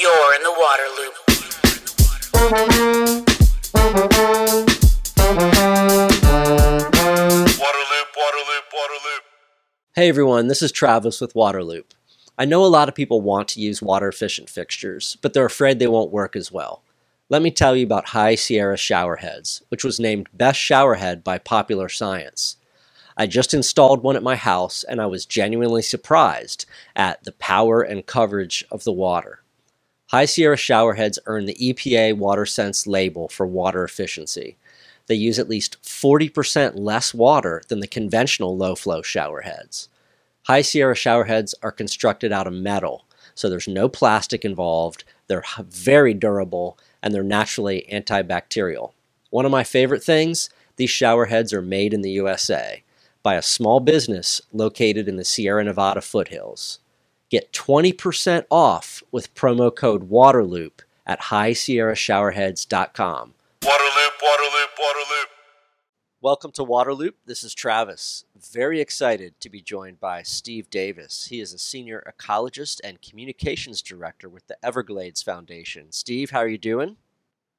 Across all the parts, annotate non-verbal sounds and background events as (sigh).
You're in the water loop. Waterloop, Waterloop, Waterloop. Hey everyone, this is Travis with Waterloop. I know a lot of people want to use water efficient fixtures, but they're afraid they won't work as well. Let me tell you about High Sierra Showerheads, which was named Best Showerhead by Popular Science. I just installed one at my house and I was genuinely surprised at the power and coverage of the water. High Sierra showerheads earn the EPA WaterSense label for water efficiency. They use at least 40% less water than the conventional low flow showerheads. High Sierra showerheads are constructed out of metal, so there's no plastic involved, they're very durable, and they're naturally antibacterial. One of my favorite things these showerheads are made in the USA by a small business located in the Sierra Nevada foothills. Get 20% off with promo code WATERLOOP at highsierrashowerheads.com. Waterloop, Waterloop, Waterloop. Welcome to Waterloop. This is Travis. Very excited to be joined by Steve Davis. He is a senior ecologist and communications director with the Everglades Foundation. Steve, how are you doing?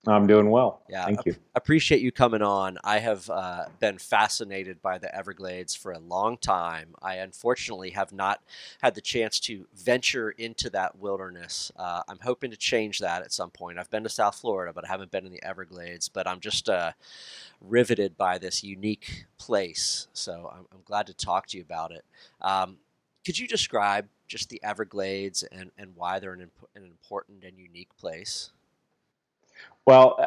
I'm doing well. Yeah, Thank you. appreciate you coming on. I have uh, been fascinated by the Everglades for a long time. I unfortunately have not had the chance to venture into that wilderness. Uh, I'm hoping to change that at some point. I've been to South Florida, but I haven't been in the Everglades. But I'm just uh, riveted by this unique place. So I'm, I'm glad to talk to you about it. Um, could you describe just the Everglades and, and why they're an, imp- an important and unique place? Well,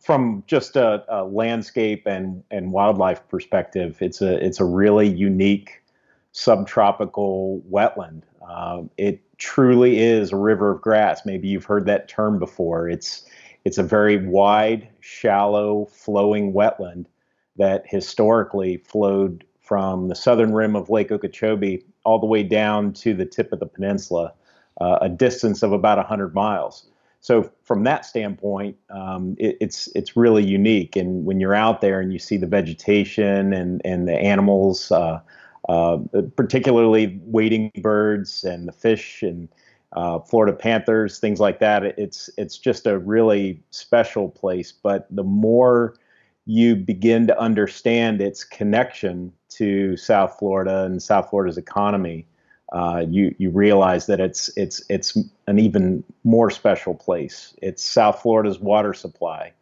from just a, a landscape and, and wildlife perspective, it's a it's a really unique subtropical wetland. Um, it truly is a river of grass. Maybe you've heard that term before. It's it's a very wide, shallow, flowing wetland that historically flowed from the southern rim of Lake Okeechobee all the way down to the tip of the peninsula, uh, a distance of about 100 miles. So from that standpoint, um, it, it's it's really unique. And when you're out there and you see the vegetation and and the animals, uh, uh, particularly wading birds and the fish and uh, Florida panthers, things like that, it- it's it's just a really special place. But the more you begin to understand its connection to South Florida and South Florida's economy, uh, you you realize that it's it's it's an even more special place. It's South Florida's water supply.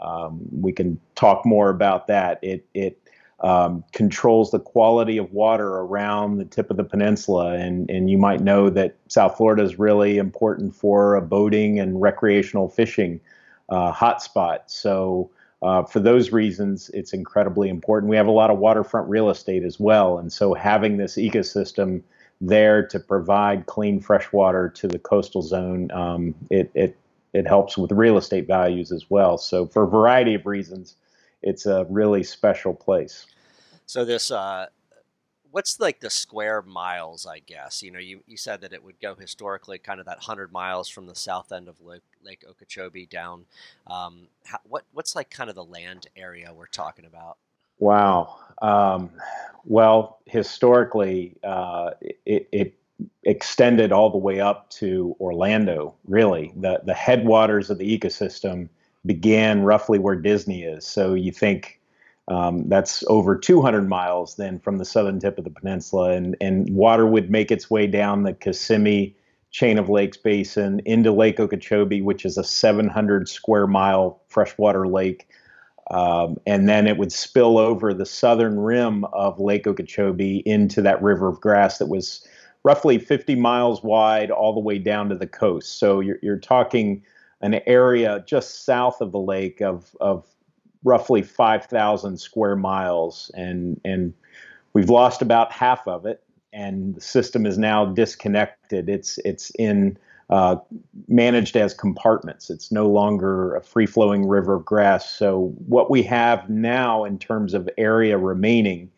Um, we can talk more about that. It it um, controls the quality of water around the tip of the peninsula, and and you might know that South Florida is really important for a boating and recreational fishing uh, hotspot. So. Uh, for those reasons, it's incredibly important. We have a lot of waterfront real estate as well, and so having this ecosystem there to provide clean fresh water to the coastal zone. Um, it, it it helps with real estate values as well. So for a variety of reasons, it's a really special place. So this, uh, what's like the square miles? I guess you know you, you said that it would go historically kind of that hundred miles from the south end of Lake, Lake Okeechobee down. Um, how, what what's like kind of the land area we're talking about? Wow. Um, well, historically, uh, it, it extended all the way up to Orlando. Really, the the headwaters of the ecosystem began roughly where Disney is. So you think um, that's over 200 miles then from the southern tip of the peninsula, and and water would make its way down the Kissimmee chain of lakes basin into Lake Okeechobee, which is a 700 square mile freshwater lake. Um, and then it would spill over the southern rim of Lake Okeechobee into that river of grass that was roughly 50 miles wide all the way down to the coast. So you're, you're talking an area just south of the lake of, of roughly 5,000 square miles. And, and we've lost about half of it, and the system is now disconnected. It's, it's in uh, managed as compartments. It's no longer a free flowing river of grass. So, what we have now in terms of area remaining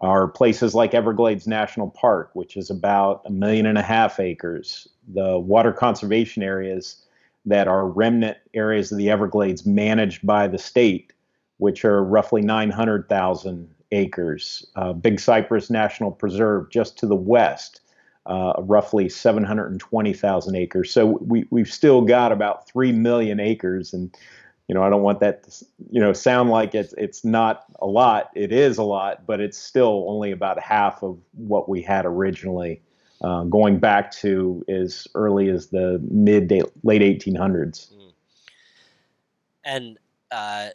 are places like Everglades National Park, which is about a million and a half acres, the water conservation areas that are remnant areas of the Everglades managed by the state, which are roughly 900,000 acres, uh, Big Cypress National Preserve just to the west uh, roughly 720,000 acres. So we, we've still got about 3 million acres. And, you know, I don't want that to, you know, sound like it's, it's not a lot. It is a lot, but it's still only about half of what we had originally, uh, going back to as early as the mid late 1800s. Mm. And uh,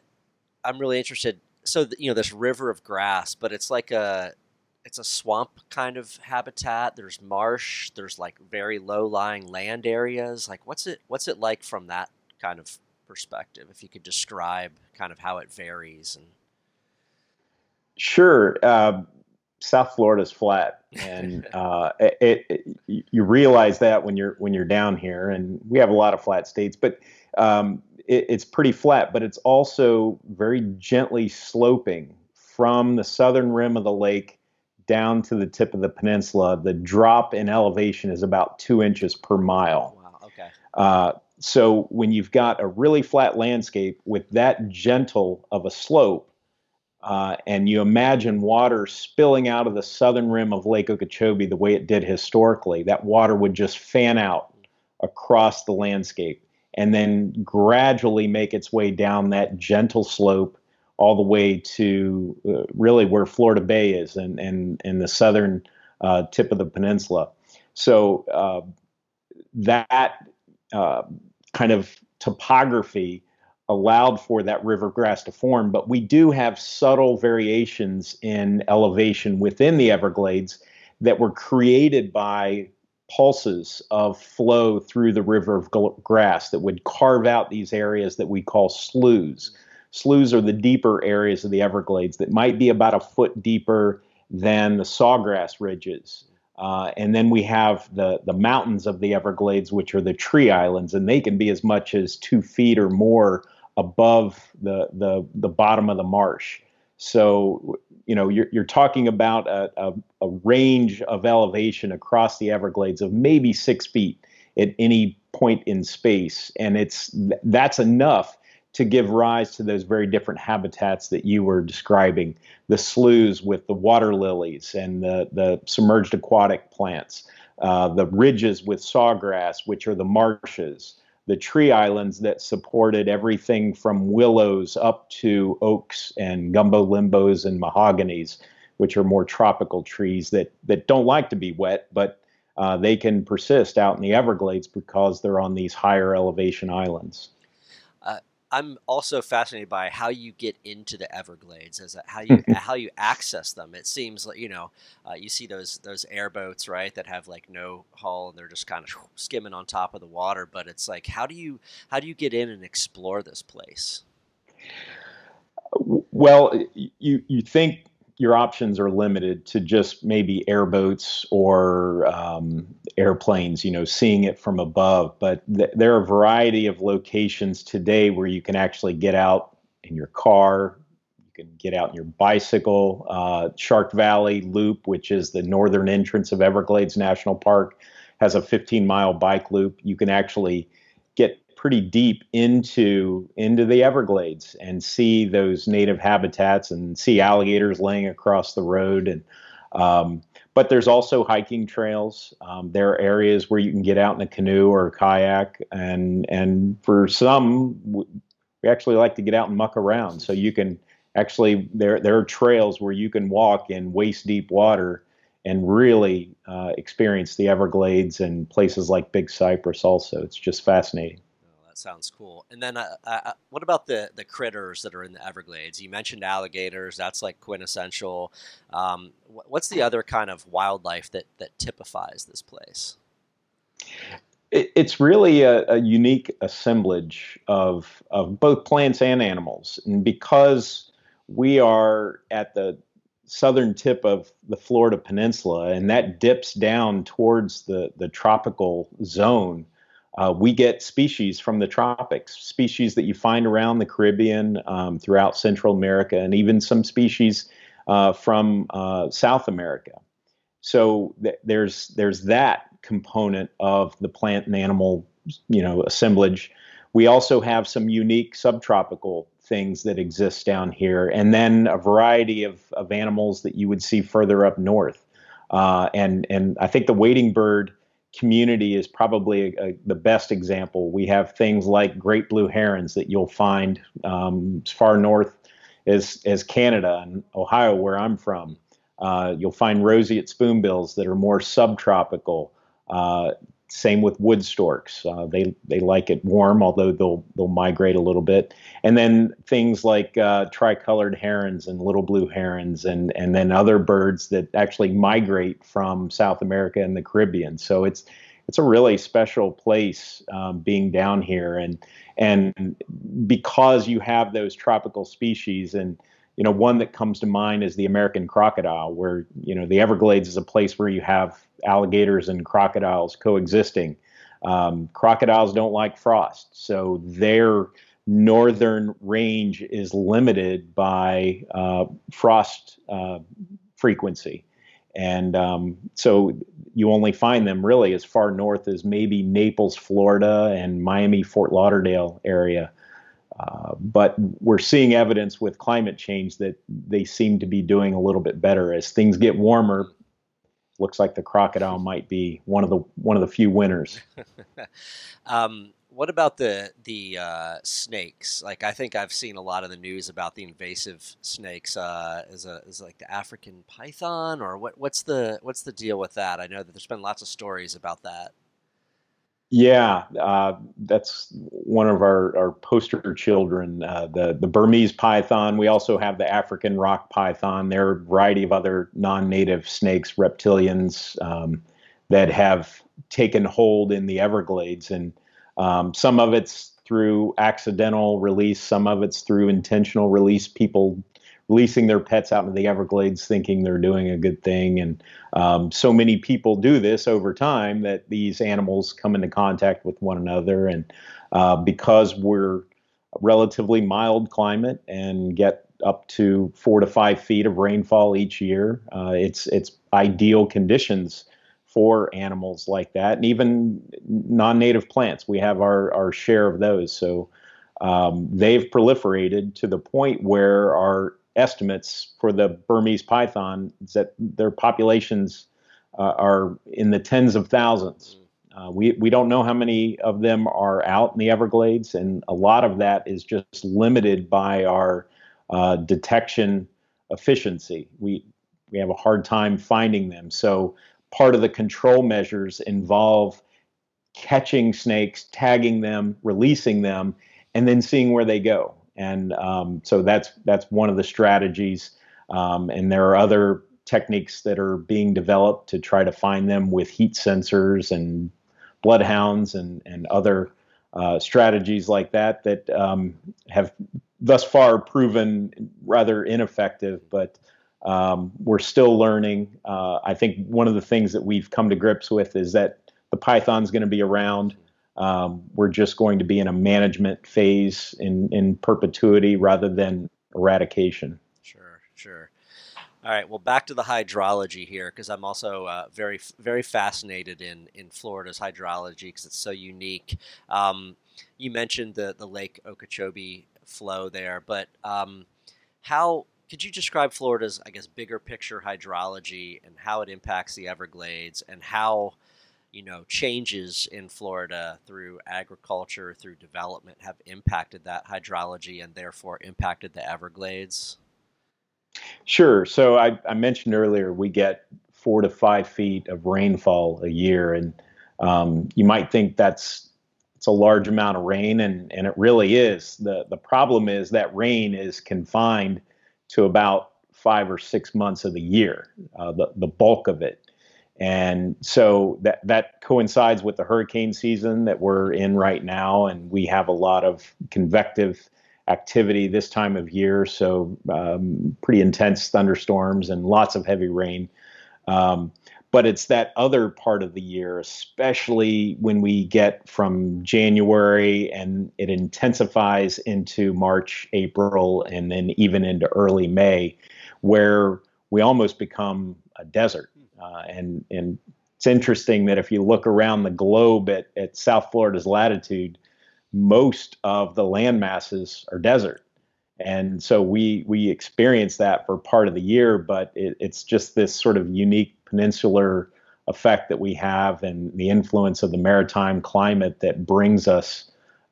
I'm really interested. So, you know, this river of grass, but it's like a, it's a swamp kind of habitat. There's marsh. There's like very low lying land areas. Like what's it what's it like from that kind of perspective? If you could describe kind of how it varies and. Sure. Uh, South Florida's flat, and (laughs) uh, it, it, you realize that when you're when you're down here, and we have a lot of flat states, but um, it, it's pretty flat. But it's also very gently sloping from the southern rim of the lake down to the tip of the peninsula, the drop in elevation is about two inches per mile. Wow. Okay. Uh, so when you've got a really flat landscape with that gentle of a slope, uh, and you imagine water spilling out of the southern rim of Lake Okeechobee the way it did historically, that water would just fan out across the landscape and then gradually make its way down that gentle slope all the way to uh, really where Florida Bay is and and, the southern uh, tip of the peninsula. So uh, that uh, kind of topography allowed for that river grass to form, but we do have subtle variations in elevation within the Everglades that were created by pulses of flow through the river of grass that would carve out these areas that we call sloughs. Sloughs are the deeper areas of the Everglades that might be about a foot deeper than the sawgrass ridges. Uh, and then we have the, the mountains of the Everglades, which are the tree islands, and they can be as much as two feet or more above the, the, the bottom of the marsh. So, you know, you're, you're talking about a, a, a range of elevation across the Everglades of maybe six feet at any point in space. And it's that's enough to give rise to those very different habitats that you were describing the sloughs with the water lilies and the, the submerged aquatic plants, uh, the ridges with sawgrass, which are the marshes, the tree islands that supported everything from willows up to oaks and gumbo limbos and mahoganies, which are more tropical trees that, that don't like to be wet, but uh, they can persist out in the Everglades because they're on these higher elevation islands. I'm also fascinated by how you get into the Everglades, as how you how you access them. It seems like you know, uh, you see those those airboats, right, that have like no hull and they're just kind of (sniffs) skimming on top of the water. But it's like, how do you how do you get in and explore this place? Well, you you think your options are limited to just maybe airboats or um, airplanes, you know, seeing it from above. But th- there are a variety of locations today where you can actually get out in your car, you can get out in your bicycle. Uh, Shark Valley Loop, which is the northern entrance of Everglades National Park, has a 15 mile bike loop. You can actually get pretty deep into into the Everglades and see those native habitats and see alligators laying across the road and um, but there's also hiking trails. Um, there are areas where you can get out in a canoe or a kayak, and and for some, we actually like to get out and muck around. So you can actually there there are trails where you can walk in waist deep water and really uh, experience the Everglades and places like Big Cypress. Also, it's just fascinating sounds cool. And then, uh, uh, uh what about the the critters that are in the Everglades? You mentioned alligators. That's like quintessential. Um, what's the other kind of wildlife that that typifies this place? It, it's really a, a, unique assemblage of of both plants and animals, and because we are at the southern tip of the Florida Peninsula, and that dips down towards the the tropical zone uh, we get species from the tropics, species that you find around the Caribbean, um, throughout Central America, and even some species uh, from uh, South America. So th- there's there's that component of the plant and animal, you know, assemblage. We also have some unique subtropical things that exist down here, and then a variety of, of animals that you would see further up north. Uh, and and I think the wading bird community is probably a, a, the best example. We have things like great blue herons that you'll find um, as far north as as Canada and Ohio, where I'm from. Uh, you'll find roseate spoonbills that are more subtropical. Uh, same with wood storks. Uh, they they like it warm, although they'll they'll migrate a little bit. And then things like uh, tricolored herons and little blue herons, and and then other birds that actually migrate from South America and the Caribbean. So it's it's a really special place um, being down here, and and because you have those tropical species and you know, one that comes to mind is the American crocodile, where you know the Everglades is a place where you have alligators and crocodiles coexisting. Um, crocodiles don't like frost, so their northern range is limited by uh, frost uh, frequency, and um, so you only find them really as far north as maybe Naples, Florida, and Miami, Fort Lauderdale area. Uh, but we're seeing evidence with climate change that they seem to be doing a little bit better as things get warmer. Looks like the crocodile (laughs) might be one of the one of the few winners. (laughs) um, what about the the uh, snakes? Like I think I've seen a lot of the news about the invasive snakes. Uh, is a is like the African python or what? What's the what's the deal with that? I know that there's been lots of stories about that. Yeah, uh, that's one of our, our poster children. Uh, the the Burmese python. We also have the African rock python. There are a variety of other non-native snakes, reptilians um, that have taken hold in the Everglades, and um, some of it's through accidental release, some of it's through intentional release. People releasing their pets out into the Everglades thinking they're doing a good thing. And um, so many people do this over time that these animals come into contact with one another. And uh, because we're relatively mild climate and get up to four to five feet of rainfall each year, uh, it's it's ideal conditions for animals like that, and even non-native plants. We have our our share of those. So um, they've proliferated to the point where our estimates for the Burmese python is that their populations uh, are in the tens of thousands. Uh, we, we don't know how many of them are out in the Everglades, and a lot of that is just limited by our uh, detection efficiency. We, we have a hard time finding them. So, part of the control measures involve catching snakes, tagging them, releasing them, and then seeing where they go and um, so that's that's one of the strategies. Um, and there are other techniques that are being developed to try to find them with heat sensors and bloodhounds and and other uh, strategies like that that um, have thus far proven rather ineffective, but um, we're still learning. Uh, I think one of the things that we've come to grips with is that the python's going to be around. Um, we're just going to be in a management phase in, in perpetuity rather than eradication. Sure, sure. All right. Well, back to the hydrology here, because I'm also uh, very, very fascinated in in Florida's hydrology because it's so unique. Um, you mentioned the the Lake Okeechobee flow there, but um, how could you describe Florida's, I guess, bigger picture hydrology and how it impacts the Everglades and how you know changes in Florida through agriculture through development have impacted that hydrology and therefore impacted the Everglades? Sure. So I, I mentioned earlier we get four to five feet of rainfall a year, and um, you might think that's it's a large amount of rain, and and it really is. the The problem is that rain is confined to about five or six months of the year, uh, the the bulk of it. And so that that coincides with the hurricane season that we're in right now, and we have a lot of convective activity this time of year. So um, pretty intense thunderstorms and lots of heavy rain. Um, but it's that other part of the year, especially when we get from January and it intensifies into March, April, and then even into early May, where we almost become a desert. Uh, and and it's interesting that if you look around the globe at, at South Florida's latitude, most of the land masses are desert. and so we we experience that for part of the year. But it, it's just this sort of unique peninsular effect that we have, and the influence of the maritime climate that brings us.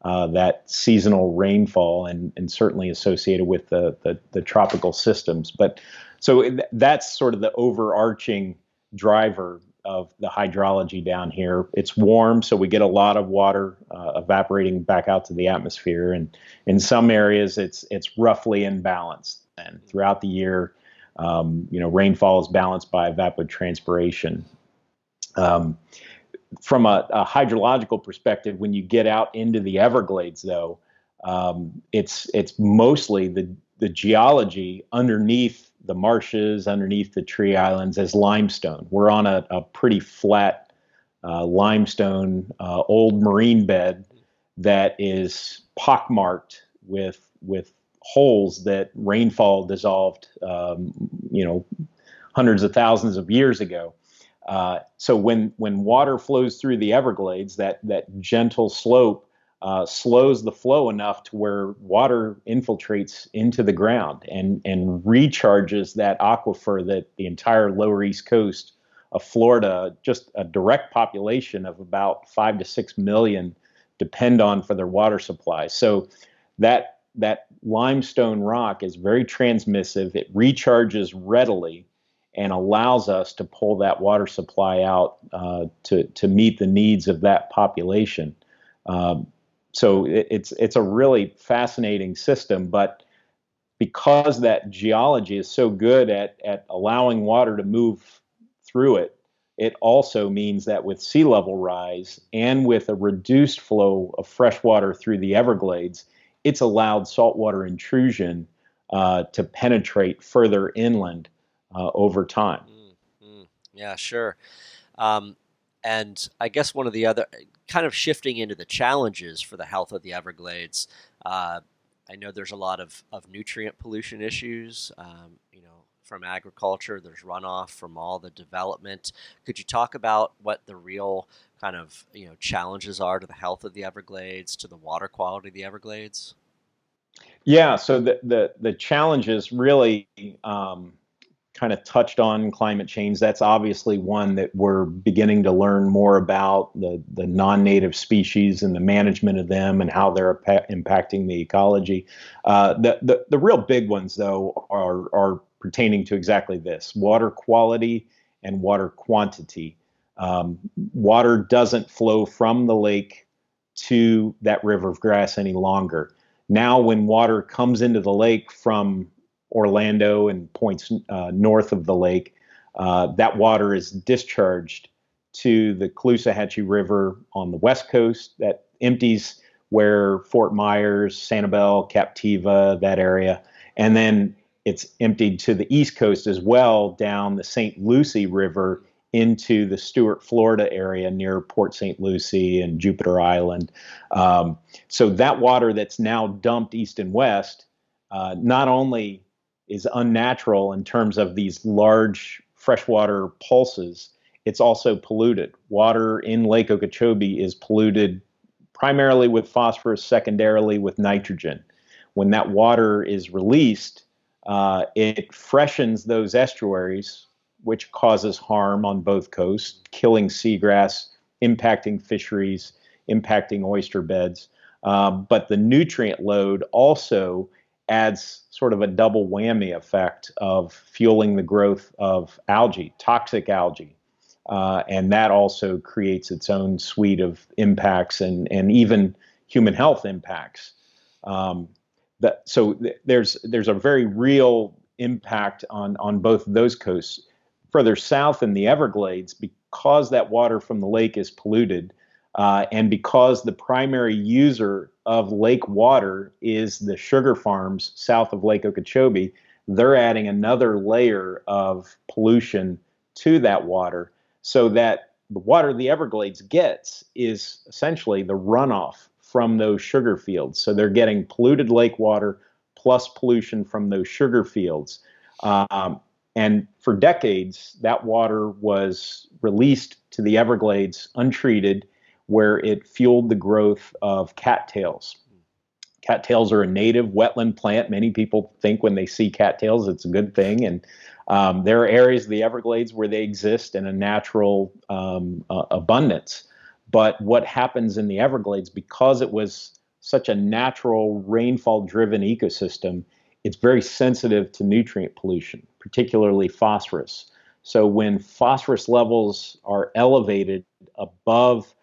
Uh, that seasonal rainfall and, and certainly associated with the, the, the tropical systems. But so that's sort of the overarching driver of the hydrology down here. It's warm, so we get a lot of water uh, evaporating back out to the atmosphere, and in some areas it's it's roughly in balance. And throughout the year, um, you know, rainfall is balanced by evapotranspiration. Um, from a, a, hydrological perspective, when you get out into the Everglades, though, um, it's it's mostly the the geology underneath the marshes underneath the tree islands as limestone. We're on a, a pretty flat uh, limestone uh, old marine bed that is pockmarked with with holes that rainfall dissolved, um, you know, hundreds of thousands of years ago. Uh, so when when water flows through the Everglades, that that gentle slope uh, slows the flow enough to where water infiltrates into the ground and, and recharges that aquifer that the entire lower east coast of Florida, just a direct population of about five to six million, depend on for their water supply. So that that limestone rock is very transmissive. It recharges readily and allows us to pull that water supply out uh, to to meet the needs of that population. Um, so it, it's it's a really fascinating system, but because that geology is so good at at allowing water to move through it, it also means that with sea level rise and with a reduced flow of fresh water through the Everglades, it's allowed saltwater intrusion uh, to penetrate further inland uh, over time. Mm-hmm. Yeah, sure. Um, and I guess one of the other kind of shifting into the challenges for the health of the Everglades. Uh, I know there's a lot of, of nutrient pollution issues, um, you know, from agriculture. There's runoff from all the development. Could you talk about what the real kind of you know challenges are to the health of the Everglades, to the water quality of the Everglades? Yeah, so the the, the challenges really um, kind of touched on climate change. That's obviously one that we're beginning to learn more about the, the non native species and the management of them and how they're impacting the ecology. Uh, the, the, the real big ones, though, are, are pertaining to exactly this water quality and water quantity. Um, water doesn't flow from the lake to that river of grass any longer. Now, when water comes into the lake from Orlando and points uh, north of the lake, uh, that water is discharged to the Caloosahatchee River on the west coast that empties where Fort Myers, Sanibel, Captiva, that area, and then it's emptied to the east coast as well down the St. Lucie River into the Stuart, Florida area near Port St. Lucie and Jupiter Island. Um, so that water that's now dumped east and west uh, not only is unnatural in terms of these large freshwater pulses. It's also polluted. Water in Lake Okeechobee is polluted primarily with phosphorus, secondarily with nitrogen. When that water is released, uh, it freshens those estuaries, which causes harm on both coasts, killing seagrass, impacting fisheries, impacting oyster beds. Uh, but the nutrient load also adds sort of a double whammy effect of fueling the growth of algae, toxic algae. Uh, and that also creates its own suite of impacts and, and even human health impacts. Um, that, so th- there's there's a very real impact on on both those coasts. Further south in the Everglades, because that water from the lake is polluted, uh, and because the primary user of lake water is the sugar farms south of Lake Okeechobee, they're adding another layer of pollution to that water so that the water the Everglades gets is essentially the runoff from those sugar fields. So they're getting polluted lake water plus pollution from those sugar fields. Um, and for decades, that water was released to the Everglades untreated where it fueled the growth of cattails. cattails are a native wetland plant. Many people think when they see cattails, it's a good thing. And um, there are areas of the Everglades where they exist in a natural um, uh, abundance. But what happens in the Everglades, because it was such a natural rainfall driven ecosystem, it's very sensitive to nutrient pollution, particularly phosphorus. So when phosphorus levels are elevated above,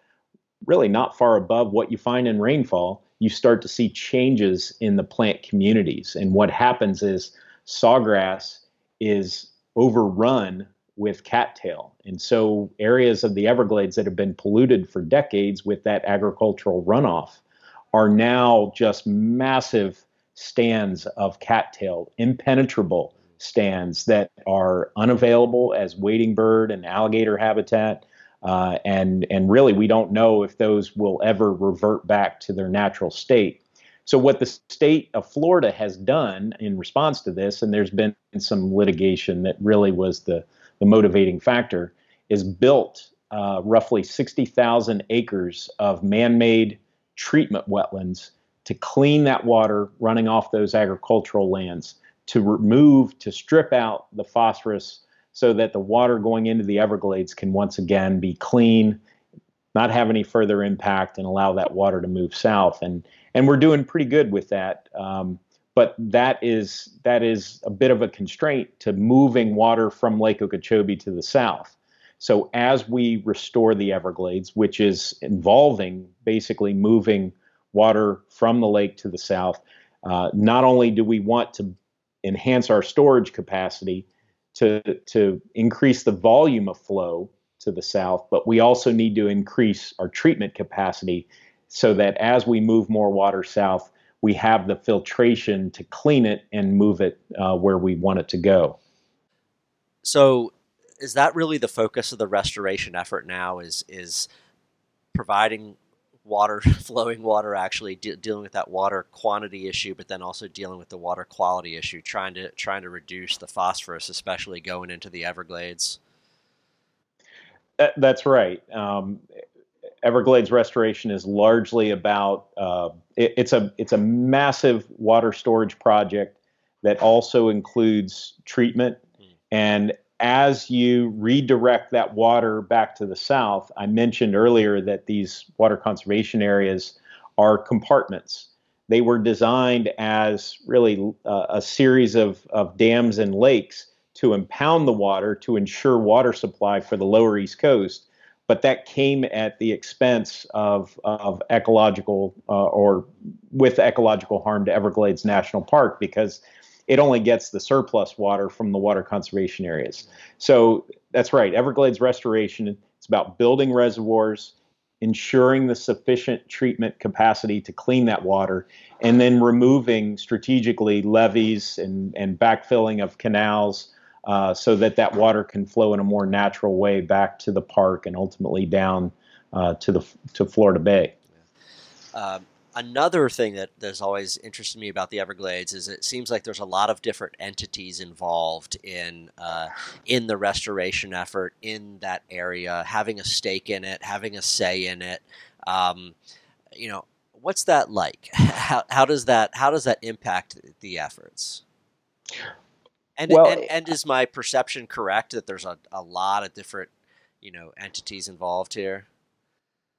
really not far above what you find in rainfall, you start to see changes in the plant communities. And what happens is sawgrass is overrun with cattail. And so areas of the Everglades that have been polluted for decades with that agricultural runoff are now just massive stands of cattail, impenetrable stands that are unavailable as wading bird and alligator habitat. Uh, and and really, we don't know if those will ever revert back to their natural state. So, what the state of Florida has done in response to this, and there's been some litigation that really was the, the motivating factor, is built uh, roughly 60,000 acres of man made treatment wetlands to clean that water running off those agricultural lands, to remove, to strip out the phosphorus so that the water going into the Everglades can once again be clean, not have any further impact, and allow that water to move south. And and we're doing pretty good with that. Um, but that is that is a bit of a constraint to moving water from Lake Okeechobee to the south. So as we restore the Everglades, which is involving basically moving water from the lake to the south, uh, not only do we want to enhance our storage capacity to to increase the volume of flow to the south, but we also need to increase our treatment capacity so that as we move more water south, we have the filtration to clean it and move it uh, where we want it to go. So, is that really the focus of the restoration effort now? Is is providing water, (laughs) flowing water, actually de- dealing with that water quantity issue, but then also dealing with the water quality issue, trying to trying to reduce the phosphorus, especially going into the Everglades. That's right. Um, Everglades restoration is largely about uh, it, it's a it's a massive water storage project that also includes treatment. Mm. And as you redirect that water back to the south, I mentioned earlier that these water conservation areas are compartments. They were designed as really uh, a series of, of dams and lakes to impound the water to ensure water supply for the lower East Coast but that came at the expense of, of ecological uh, or with ecological harm to Everglades National Park because it only gets the surplus water from the water conservation areas. So that's right, Everglades restoration, it's about building reservoirs, ensuring the sufficient treatment capacity to clean that water, and then removing strategically levees and, and backfilling of canals uh, so that that water can flow in a more natural way back to the park and ultimately down uh, to the to Florida Bay. Um, another thing that has always interested me about the Everglades is it seems like there's a lot of different entities involved in uh, in the restoration effort in that area, having a stake in it, having a say in it. Um, you know, what's that like? (laughs) How, how does that how does that impact the efforts? And, well, and, and is my perception correct that there's a, a lot of different, you know, entities involved here?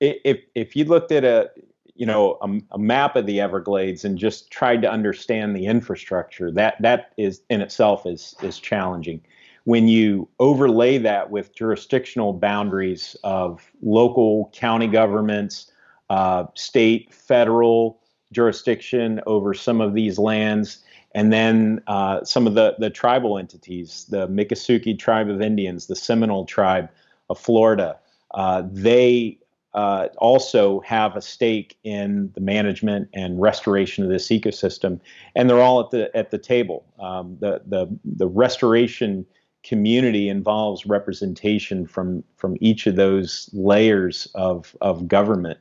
If if you looked at a you know a, a, map of the Everglades and just tried to understand the infrastructure, that that is in itself is is challenging. When you overlay that with jurisdictional boundaries of local county governments, uh, state, federal jurisdiction over some of these lands, and then uh, some of the, the tribal entities, the Miccosukee tribe of Indians, the Seminole tribe of Florida, uh, they uh, also have a stake in the management and restoration of this ecosystem, and they're all at the at the table. Um, the the the restoration community involves representation from from each of those layers of of government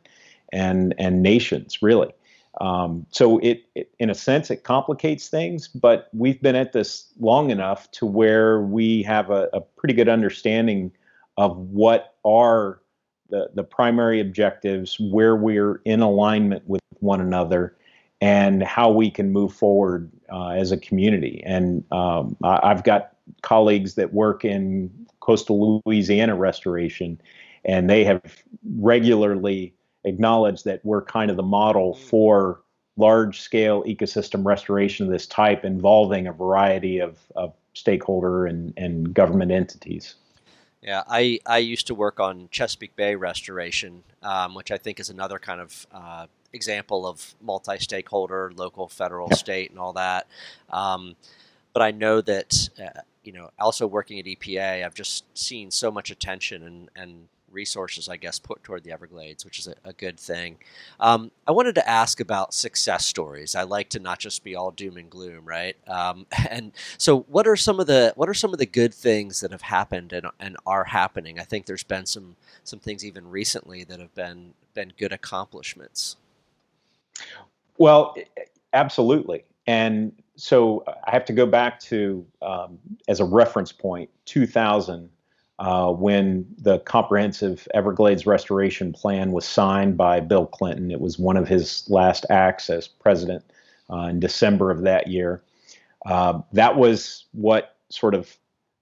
and and nations, really. Um, so it, it, in a sense, it complicates things, but we've been at this long enough to where we have a, a pretty good understanding of what are the, the primary objectives, where we're in alignment with one another, and how we can move forward uh, as a community. And um, I, have got colleagues that work in coastal Louisiana restoration, and they have regularly acknowledged that we're kind of the model for large scale ecosystem restoration of this type involving a variety of, of stakeholder and, and government entities. Yeah, I, I used to work on Chesapeake Bay restoration, um, which I think is another kind of uh, example of multi stakeholder, local, federal, state, and all that. Um, but I know that, uh, you know, also working at EPA, I've just seen so much attention and, and resources, I guess, put toward the Everglades, which is a, a good thing. Um, I wanted to ask about success stories. I like to not just be all doom and gloom, right? Um, (laughs) and so, what are some of the what are some of the good things that have happened and, and are happening? I think there's been some some things even recently that have been been good accomplishments. Well, absolutely, and so I have to go back to um, as a reference point, 2000 uh, when the comprehensive Everglades restoration plan was signed by Bill Clinton. It was one of his last acts as president uh, in December of that year. Uh, that was what sort of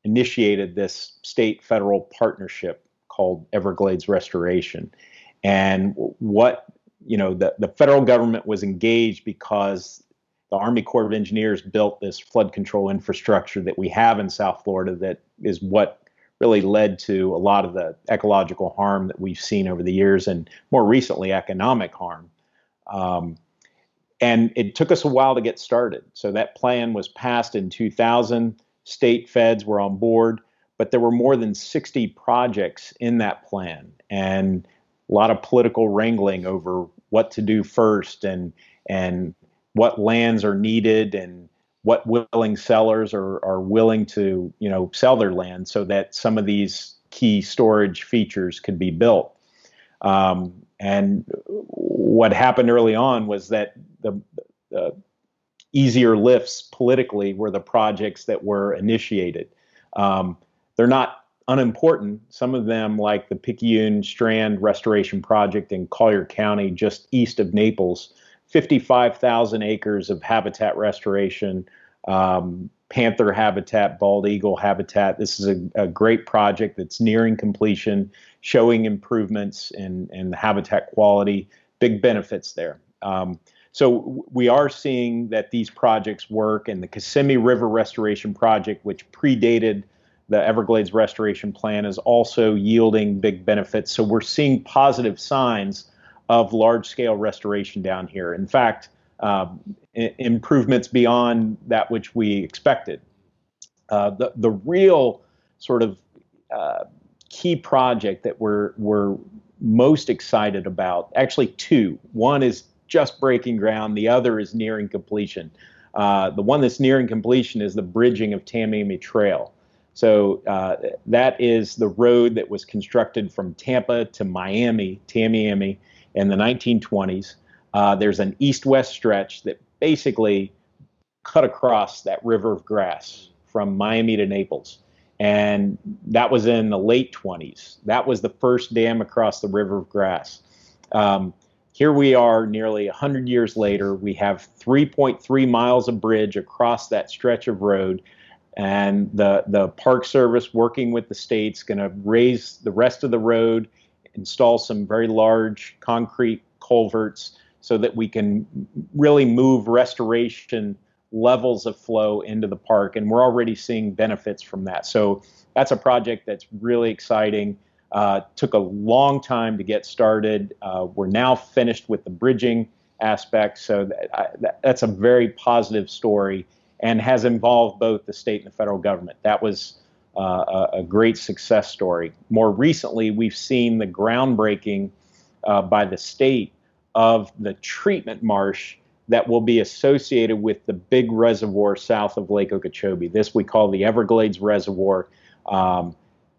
initiated this state federal partnership called Everglades Restoration. And what, you know, the, the federal government was engaged because the Army Corps of Engineers built this flood control infrastructure that we have in South Florida that is what really led to a lot of the ecological harm that we've seen over the years and more recently economic harm. Um, and it took us a while to get started. So that plan was passed in 2000. State feds were on board, but there were more than 60 projects in that plan and a lot of political wrangling over what to do first and and what lands are needed and what willing sellers are, are willing to you know sell their land so that some of these key storage features could be built. Um, and what happened early on was that the, the, easier lifts politically were the projects that were initiated. Um, they're not unimportant. Some of them, like the Picayune Strand Restoration Project in Collier County, just east of Naples, 55,000 acres of habitat restoration, um, panther habitat, bald eagle habitat. This is a, a, great project that's nearing completion, showing improvements in, in the habitat quality, big benefits there. Um, so we are seeing that these projects work, and the Kissimmee River Restoration Project, which predated the Everglades Restoration Plan, is also yielding big benefits. So we're seeing positive signs of large scale restoration down here. In fact, uh, improvements beyond that which we expected. Uh, the the real sort of uh, key project that we're we're most excited about, actually two. One is just breaking ground. The other is nearing completion. Uh, the one that's nearing completion is the bridging of Tamiami Trail. So uh, that is the road that was constructed from Tampa to Miami, Tamiami, in the 1920s. Uh, there's an east-west stretch that basically cut across that river of grass from Miami to Naples. And that was in the late 20s. That was the first dam across the river of grass. Um, here we are nearly 100 years later. We have 3.3 miles of bridge across that stretch of road. And the, the Park Service, working with the states, going to raise the rest of the road, install some very large concrete culverts so that we can really move restoration levels of flow into the park. And we're already seeing benefits from that. So that's a project that's really exciting. Uh, took a long time to get started. Uh, we're now finished with the bridging aspect. So that, that, that's a very positive story and has involved both the state and the federal government. That was uh, a, great success story. More recently, we've seen the groundbreaking uh, by the state of the treatment marsh that will be associated with the big reservoir south of Lake Okeechobee. This we call the Everglades Reservoir. Um,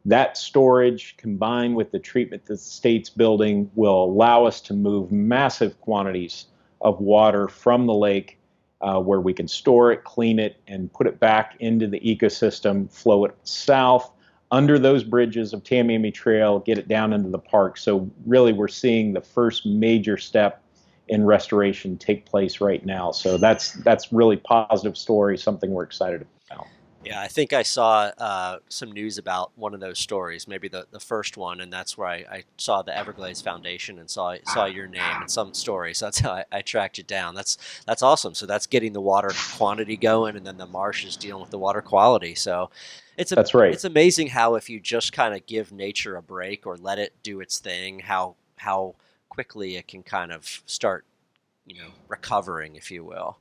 that storage combined with the treatment that the state's building will allow us to move massive quantities of water from the lake uh, where we can store it, clean it, and put it back into the ecosystem, flow it south under those bridges of Tamiami Trail, get it down into the park. So really, we're seeing the first major step in restoration take place right now. So that's that's really positive story, something we're excited about. Yeah, I think I saw uh, some news about one of those stories, maybe the, the first one, and that's where I, I saw the Everglades Foundation and saw saw your name and some story. So that's how I, I, tracked you down. That's that's awesome. So that's getting the water quantity going, and then the marsh is dealing with the water quality. So it's a, that's right. It's amazing how if you just kind of give nature a break or let it do its thing, how how quickly it can kind of start, you know, recovering, if you will.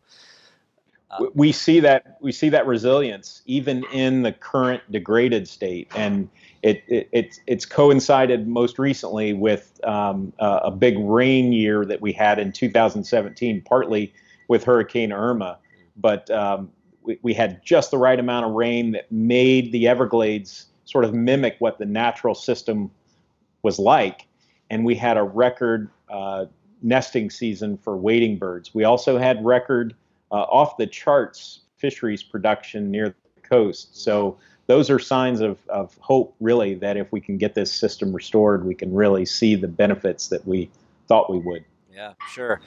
Uh, we see that we see that resilience even in the current degraded state, and it, it it's it's coincided most recently with um, uh, a big rain year that we had in 2017, partly with Hurricane Irma, but um, we, we had just the right amount of rain that made the Everglades sort of mimic what the natural system was like, and we had a record uh, nesting season for wading birds. We also had record off the charts fisheries production near the coast. So those are signs of, of hope, really, that if we can get this system restored, we can really see the benefits that we thought we would. Yeah, sure.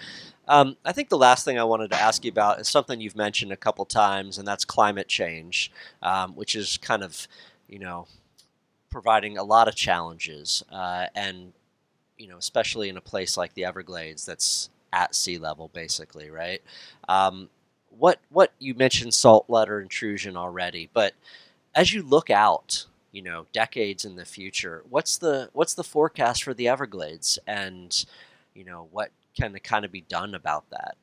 Um, I think the last thing I wanted to ask you about is something you've mentioned a couple times, and that's climate change, um, which is kind of, you know, providing a lot of challenges, uh, and you know, especially in a place like the Everglades that's at sea level, basically, right? Um, what what you mentioned saltwater intrusion already, but as you look out, you know, decades in the future, what's the what's the forecast for the Everglades, and you know, what can kind of be done about that?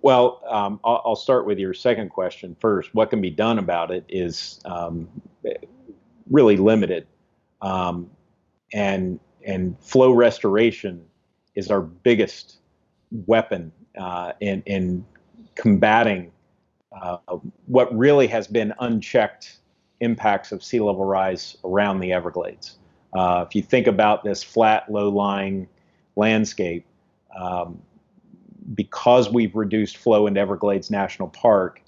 Well, um, I'll, I'll, start with your second question first. What can be done about it is um, really limited, um, and and flow restoration is our biggest weapon uh, in in combating uh, what really has been unchecked impacts of sea level rise around the Everglades. Uh, if you think about this flat, low-lying landscape, um, because we've reduced flow into Everglades National Park,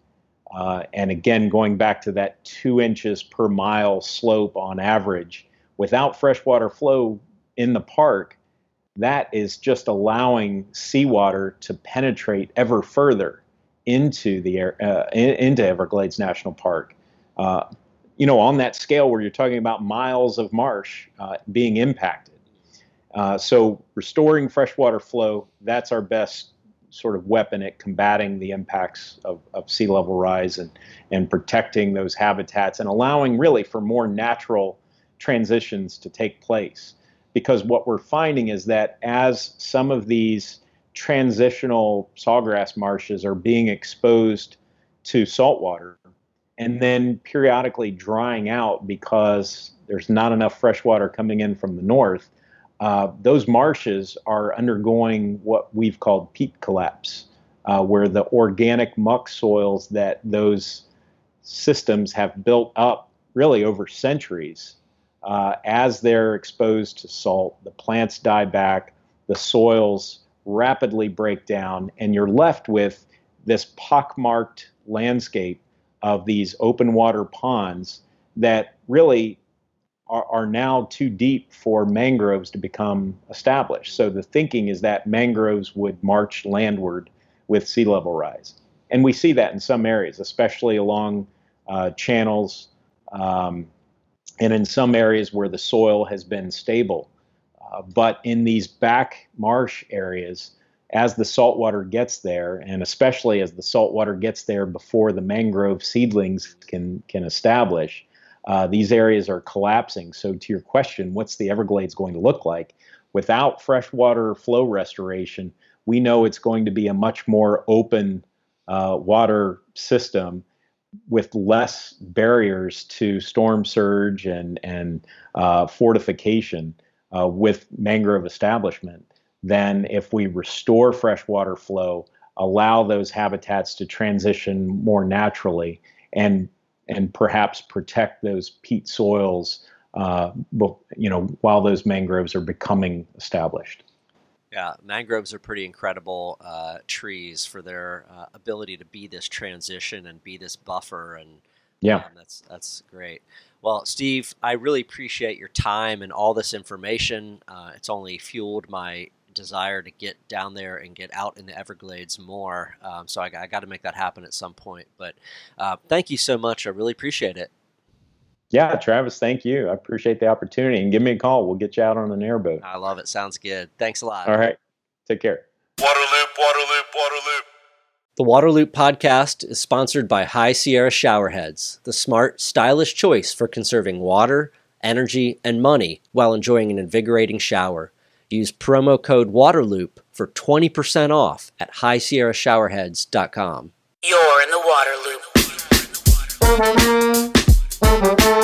uh, and again going back to that two inches per mile slope on average, without freshwater flow in the park, that is just allowing seawater to penetrate ever further into the uh, into Everglades National Park. Uh, you know, on that scale where you're talking about miles of marsh uh, being impacted. Uh, so restoring freshwater flow, that's our best sort of weapon at combating the impacts of, of sea level rise and, and protecting those habitats and allowing really for more natural transitions to take place. Because what we're finding is that as some of these transitional sawgrass marshes are being exposed to salt water and then periodically drying out because there's not enough fresh water coming in from the north, uh, those marshes are undergoing what we've called peat collapse, uh, where the organic muck soils that those systems have built up really over centuries, uh, as they're exposed to salt, the plants die back, the soils rapidly break down, and you're left with this pockmarked landscape of these open water ponds that really are, are, now too deep for mangroves to become established. So the thinking is that mangroves would march landward with sea level rise. And we see that in some areas, especially along uh, channels um, and in some areas where the soil has been stable. Uh, but in these back marsh areas, as the saltwater gets there, and especially as the saltwater gets there before the mangrove seedlings can can establish, uh, these areas are collapsing. So, to your question, what's the Everglades going to look like without freshwater flow restoration? We know it's going to be a much more open uh, water system with less barriers to storm surge and and uh, fortification uh, with mangrove establishment than if we restore freshwater flow, allow those habitats to transition more naturally, and and perhaps protect those peat soils, uh, you know, while those mangroves are becoming established. Yeah, mangroves are pretty incredible uh, trees for their uh, ability to be this transition and be this buffer, and yeah, um, that's that's great. Well, Steve, I really appreciate your time and all this information. Uh, it's only fueled my desire to get down there and get out in the Everglades more. Um, so I, I got to make that happen at some point. But uh, thank you so much. I really appreciate it. Yeah, Travis, thank you. I appreciate the opportunity. And give me a call. We'll get you out on an airboat. I love it. Sounds good. Thanks a lot. All right. Take care. Waterloop, Waterloop, Waterloop. The Waterloop podcast is sponsored by High Sierra Showerheads, the smart, stylish choice for conserving water, energy, and money while enjoying an invigorating shower. Use promo code WATERLOOP for 20% off at highsierrashowerheads.com. You're in the water.